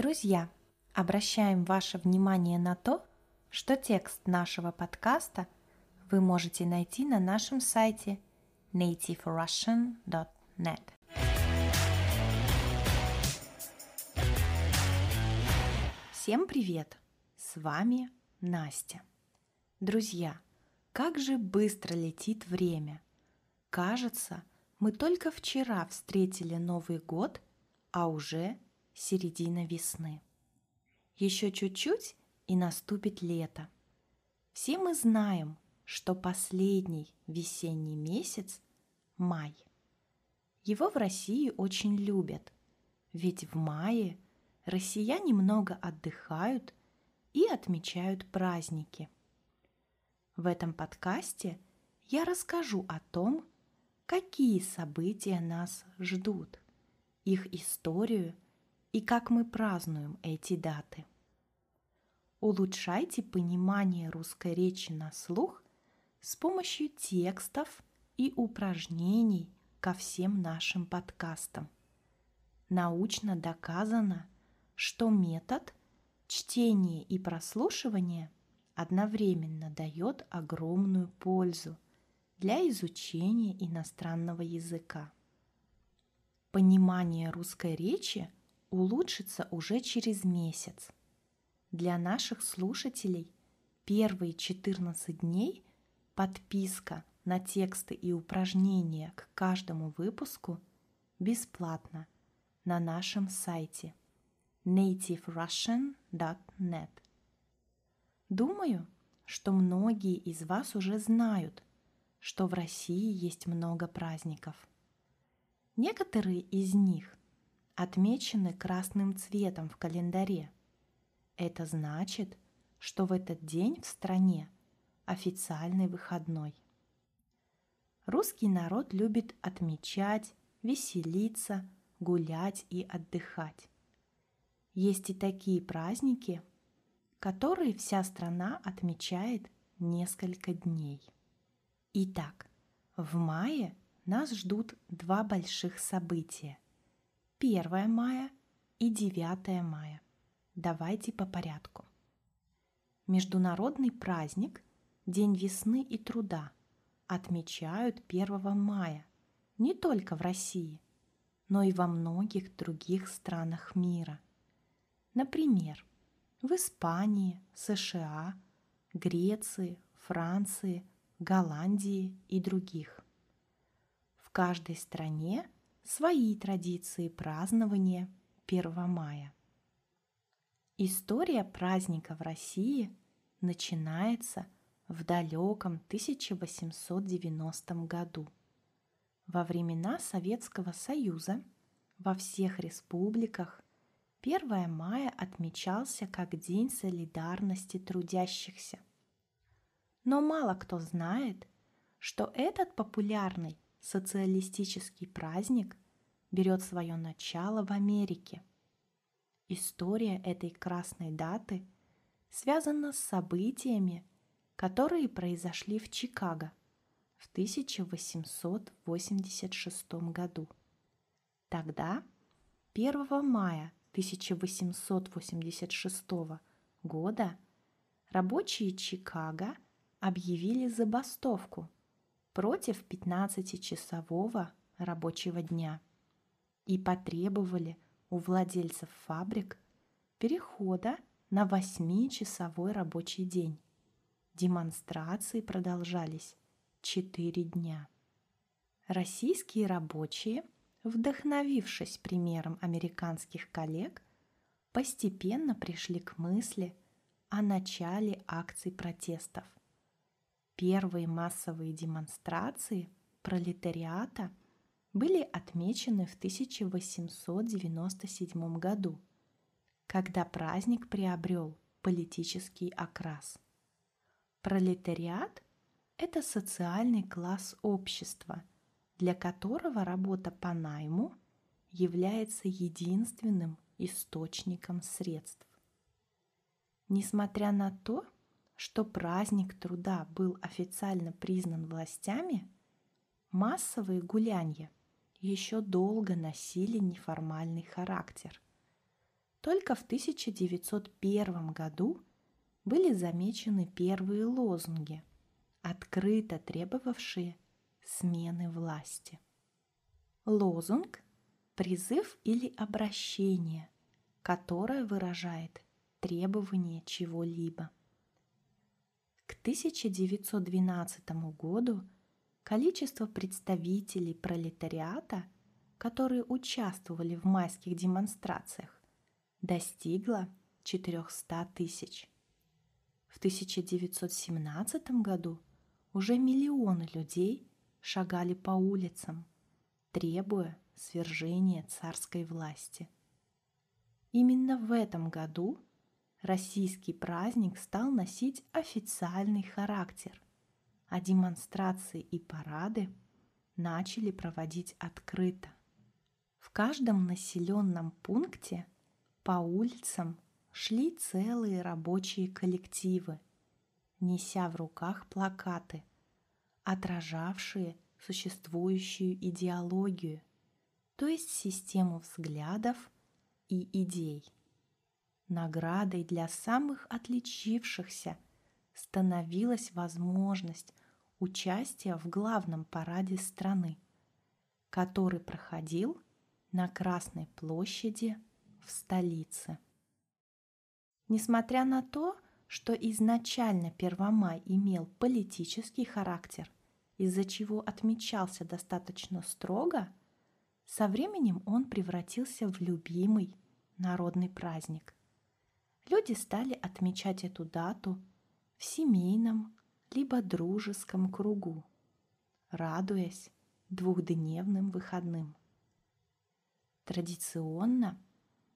Друзья, обращаем ваше внимание на то, что текст нашего подкаста вы можете найти на нашем сайте nativerussian.net. Всем привет! С вами Настя. Друзья, как же быстро летит время. Кажется, мы только вчера встретили Новый год, а уже середина весны. Еще чуть-чуть и наступит лето. Все мы знаем, что последний весенний месяц – май. Его в России очень любят, ведь в мае россияне много отдыхают и отмечают праздники. В этом подкасте я расскажу о том, какие события нас ждут, их историю и как мы празднуем эти даты. Улучшайте понимание русской речи на слух с помощью текстов и упражнений ко всем нашим подкастам. Научно доказано, что метод чтения и прослушивания одновременно дает огромную пользу для изучения иностранного языка. Понимание русской речи улучшится уже через месяц. Для наших слушателей первые 14 дней подписка на тексты и упражнения к каждому выпуску бесплатно на нашем сайте – nativerussian.net. Думаю, что многие из вас уже знают, что в России есть много праздников. Некоторые из них отмечены красным цветом в календаре. Это значит, что в этот день в стране официальный выходной. Русский народ любит отмечать, веселиться, гулять и отдыхать. Есть и такие праздники, которые вся страна отмечает несколько дней. Итак, в мае нас ждут два больших события. 1 мая и 9 мая. Давайте по порядку. Международный праздник День весны и труда отмечают 1 мая не только в России, но и во многих других странах мира – Например, в Испании, США, Греции, Франции, Голландии и других. В каждой стране свои традиции празднования 1 мая. История праздника в России начинается в далеком 1890 году. Во времена Советского Союза во всех республиках 1 мая отмечался как День солидарности трудящихся. Но мало кто знает, что этот популярный социалистический праздник берет свое начало в Америке. История этой красной даты связана с событиями, которые произошли в Чикаго в 1886 году. Тогда, 1 мая 1886 года рабочие Чикаго объявили забастовку против 15-часового рабочего дня и потребовали у владельцев фабрик перехода на 8-часовой рабочий день. Демонстрации продолжались 4 дня. Российские рабочие – вдохновившись примером американских коллег, постепенно пришли к мысли о начале акций протестов. Первые массовые демонстрации пролетариата были отмечены в 1897 году, когда праздник приобрел политический окрас. Пролетариат – это социальный класс общества – для которого работа по найму является единственным источником средств. Несмотря на то, что праздник труда был официально признан властями, массовые гулянья еще долго носили неформальный характер. Только в 1901 году были замечены первые лозунги, открыто требовавшие смены власти. Лозунг – призыв или обращение, которое выражает требование чего-либо. К 1912 году количество представителей пролетариата, которые участвовали в майских демонстрациях, достигло 400 тысяч. В 1917 году уже миллионы людей шагали по улицам, требуя свержения царской власти. Именно в этом году российский праздник стал носить официальный характер, а демонстрации и парады начали проводить открыто. В каждом населенном пункте по улицам шли целые рабочие коллективы, неся в руках плакаты, отражавшие существующую идеологию, то есть систему взглядов и идей. Наградой для самых отличившихся становилась возможность участия в главном параде страны, который проходил на Красной площади в столице. Несмотря на то, что изначально Первомай имел политический характер, из-за чего отмечался достаточно строго, со временем он превратился в любимый народный праздник. Люди стали отмечать эту дату в семейном либо дружеском кругу, радуясь двухдневным выходным. Традиционно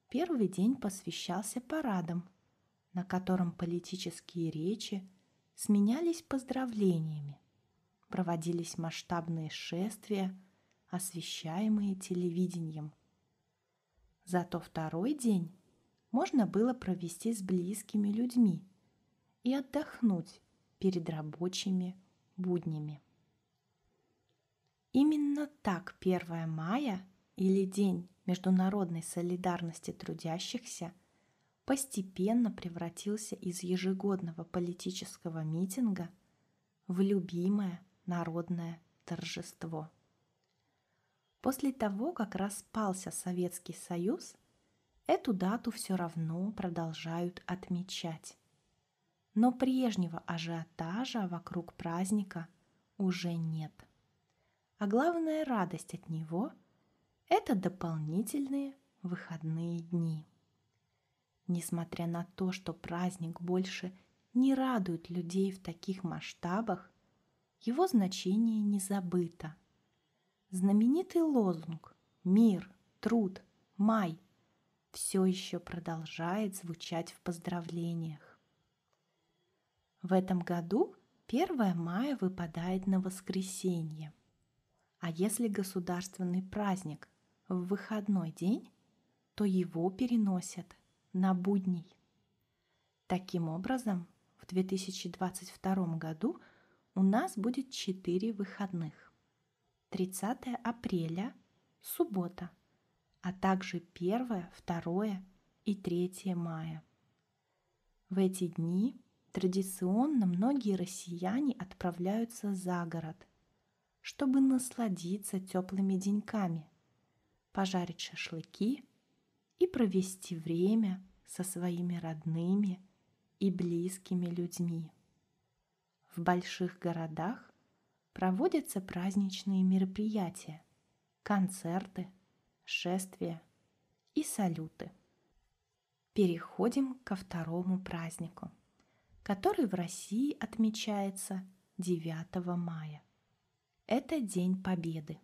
первый день посвящался парадам, на котором политические речи сменялись поздравлениями, проводились масштабные шествия, освещаемые телевидением. Зато второй день можно было провести с близкими людьми и отдохнуть перед рабочими буднями. Именно так 1 мая или День международной солидарности трудящихся постепенно превратился из ежегодного политического митинга в любимое народное торжество. После того, как распался Советский Союз, эту дату все равно продолжают отмечать. Но прежнего ажиотажа вокруг праздника уже нет. А главная радость от него – это дополнительные выходные дни. Несмотря на то, что праздник больше не радует людей в таких масштабах, его значение не забыто. Знаменитый лозунг «Мир, труд, май» все еще продолжает звучать в поздравлениях. В этом году 1 мая выпадает на воскресенье. А если государственный праздник в выходной день, то его переносят на будний. Таким образом, в 2022 году у нас будет 4 выходных. 30 апреля – суббота, а также 1, 2 и 3 мая. В эти дни традиционно многие россияне отправляются за город, чтобы насладиться теплыми деньками – пожарить шашлыки и провести время со своими родными и близкими людьми. В больших городах проводятся праздничные мероприятия, концерты, шествия и салюты. Переходим ко второму празднику, который в России отмечается 9 мая. Это День Победы.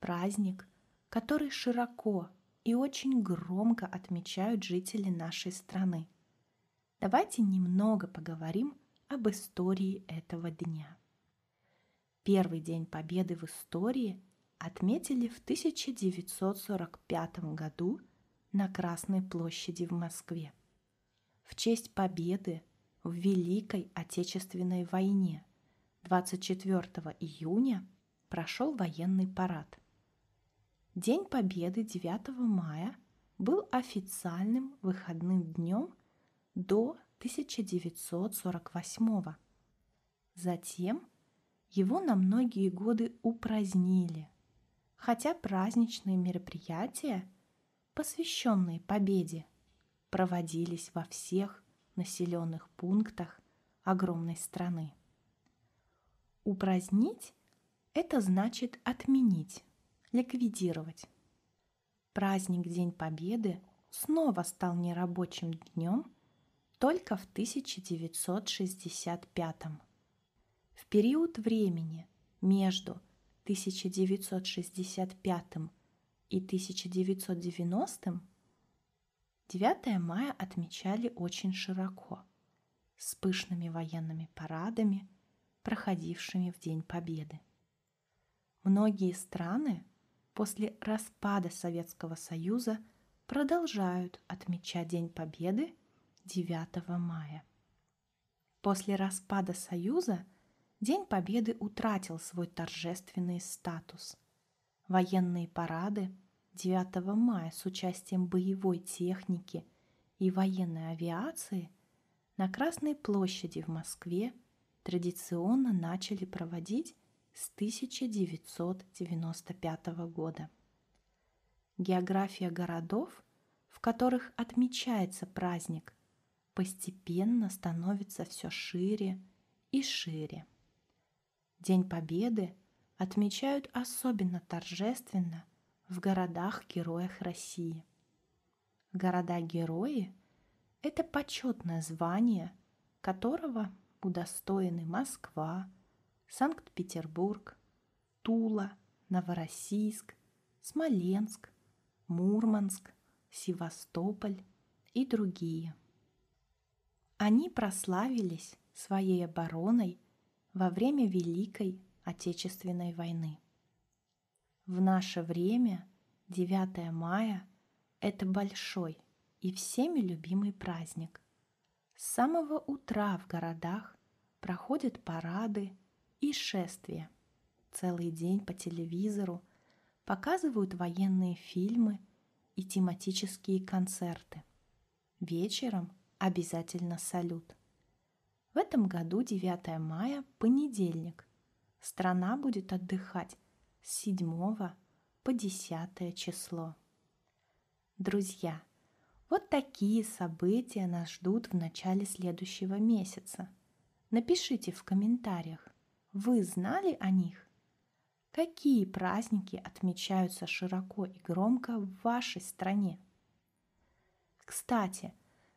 Праздник – который широко и очень громко отмечают жители нашей страны. Давайте немного поговорим об истории этого дня. Первый день Победы в истории отметили в 1945 году на Красной площади в Москве в честь победы в Великой Отечественной войне. 24 июня прошел военный парад – День Победы 9 мая был официальным выходным днем до 1948 Затем его на многие годы упразднили, хотя праздничные мероприятия, посвященные победе, проводились во всех населенных пунктах огромной страны. Упразднить – это значит отменить, ликвидировать. Праздник День Победы снова стал нерабочим днем только в 1965 В период времени между 1965 и 1990 9 мая отмечали очень широко, с пышными военными парадами, проходившими в День Победы. Многие страны после распада Советского Союза продолжают отмечать День Победы 9 мая. После распада Союза День Победы утратил свой торжественный статус. Военные парады 9 мая с участием боевой техники и военной авиации на Красной площади в Москве традиционно начали проводить с 1995 года. География городов, в которых отмечается праздник, постепенно становится все шире и шире. День Победы отмечают особенно торжественно в городах-героях России. Города-герои – это почетное звание, которого удостоены Москва, Санкт-Петербург, Тула, Новороссийск, Смоленск, Мурманск, Севастополь и другие. Они прославились своей обороной во время Великой Отечественной войны. В наше время 9 мая – это большой и всеми любимый праздник. С самого утра в городах проходят парады и шествия. Целый день по телевизору показывают военные фильмы и тематические концерты. Вечером обязательно салют. В этом году 9 мая – понедельник. Страна будет отдыхать с 7 по 10 число. Друзья, вот такие события нас ждут в начале следующего месяца. Напишите в комментариях, вы знали о них? Какие праздники отмечаются широко и громко в вашей стране? Кстати,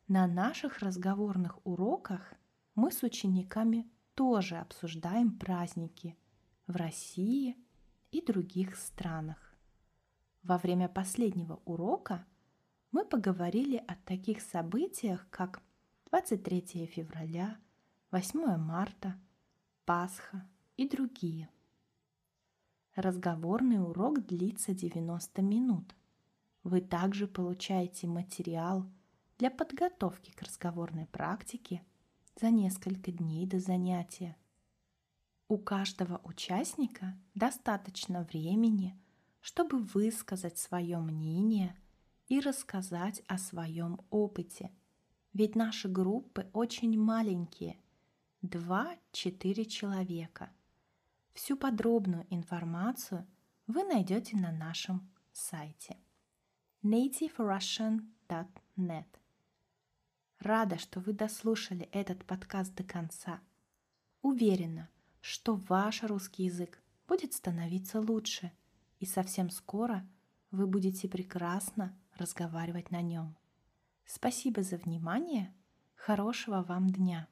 на наших разговорных уроках мы с учениками тоже обсуждаем праздники в России и других странах. Во время последнего урока мы поговорили о таких событиях, как 23 февраля, 8 марта, Пасха и другие. Разговорный урок длится 90 минут. Вы также получаете материал для подготовки к разговорной практике за несколько дней до занятия. У каждого участника достаточно времени, чтобы высказать свое мнение и рассказать о своем опыте. Ведь наши группы очень маленькие – 2-4 человека. Всю подробную информацию вы найдете на нашем сайте nativerussian.net. Рада, что вы дослушали этот подкаст до конца. Уверена, что ваш русский язык будет становиться лучше, и совсем скоро вы будете прекрасно разговаривать на нем. Спасибо за внимание. Хорошего вам дня!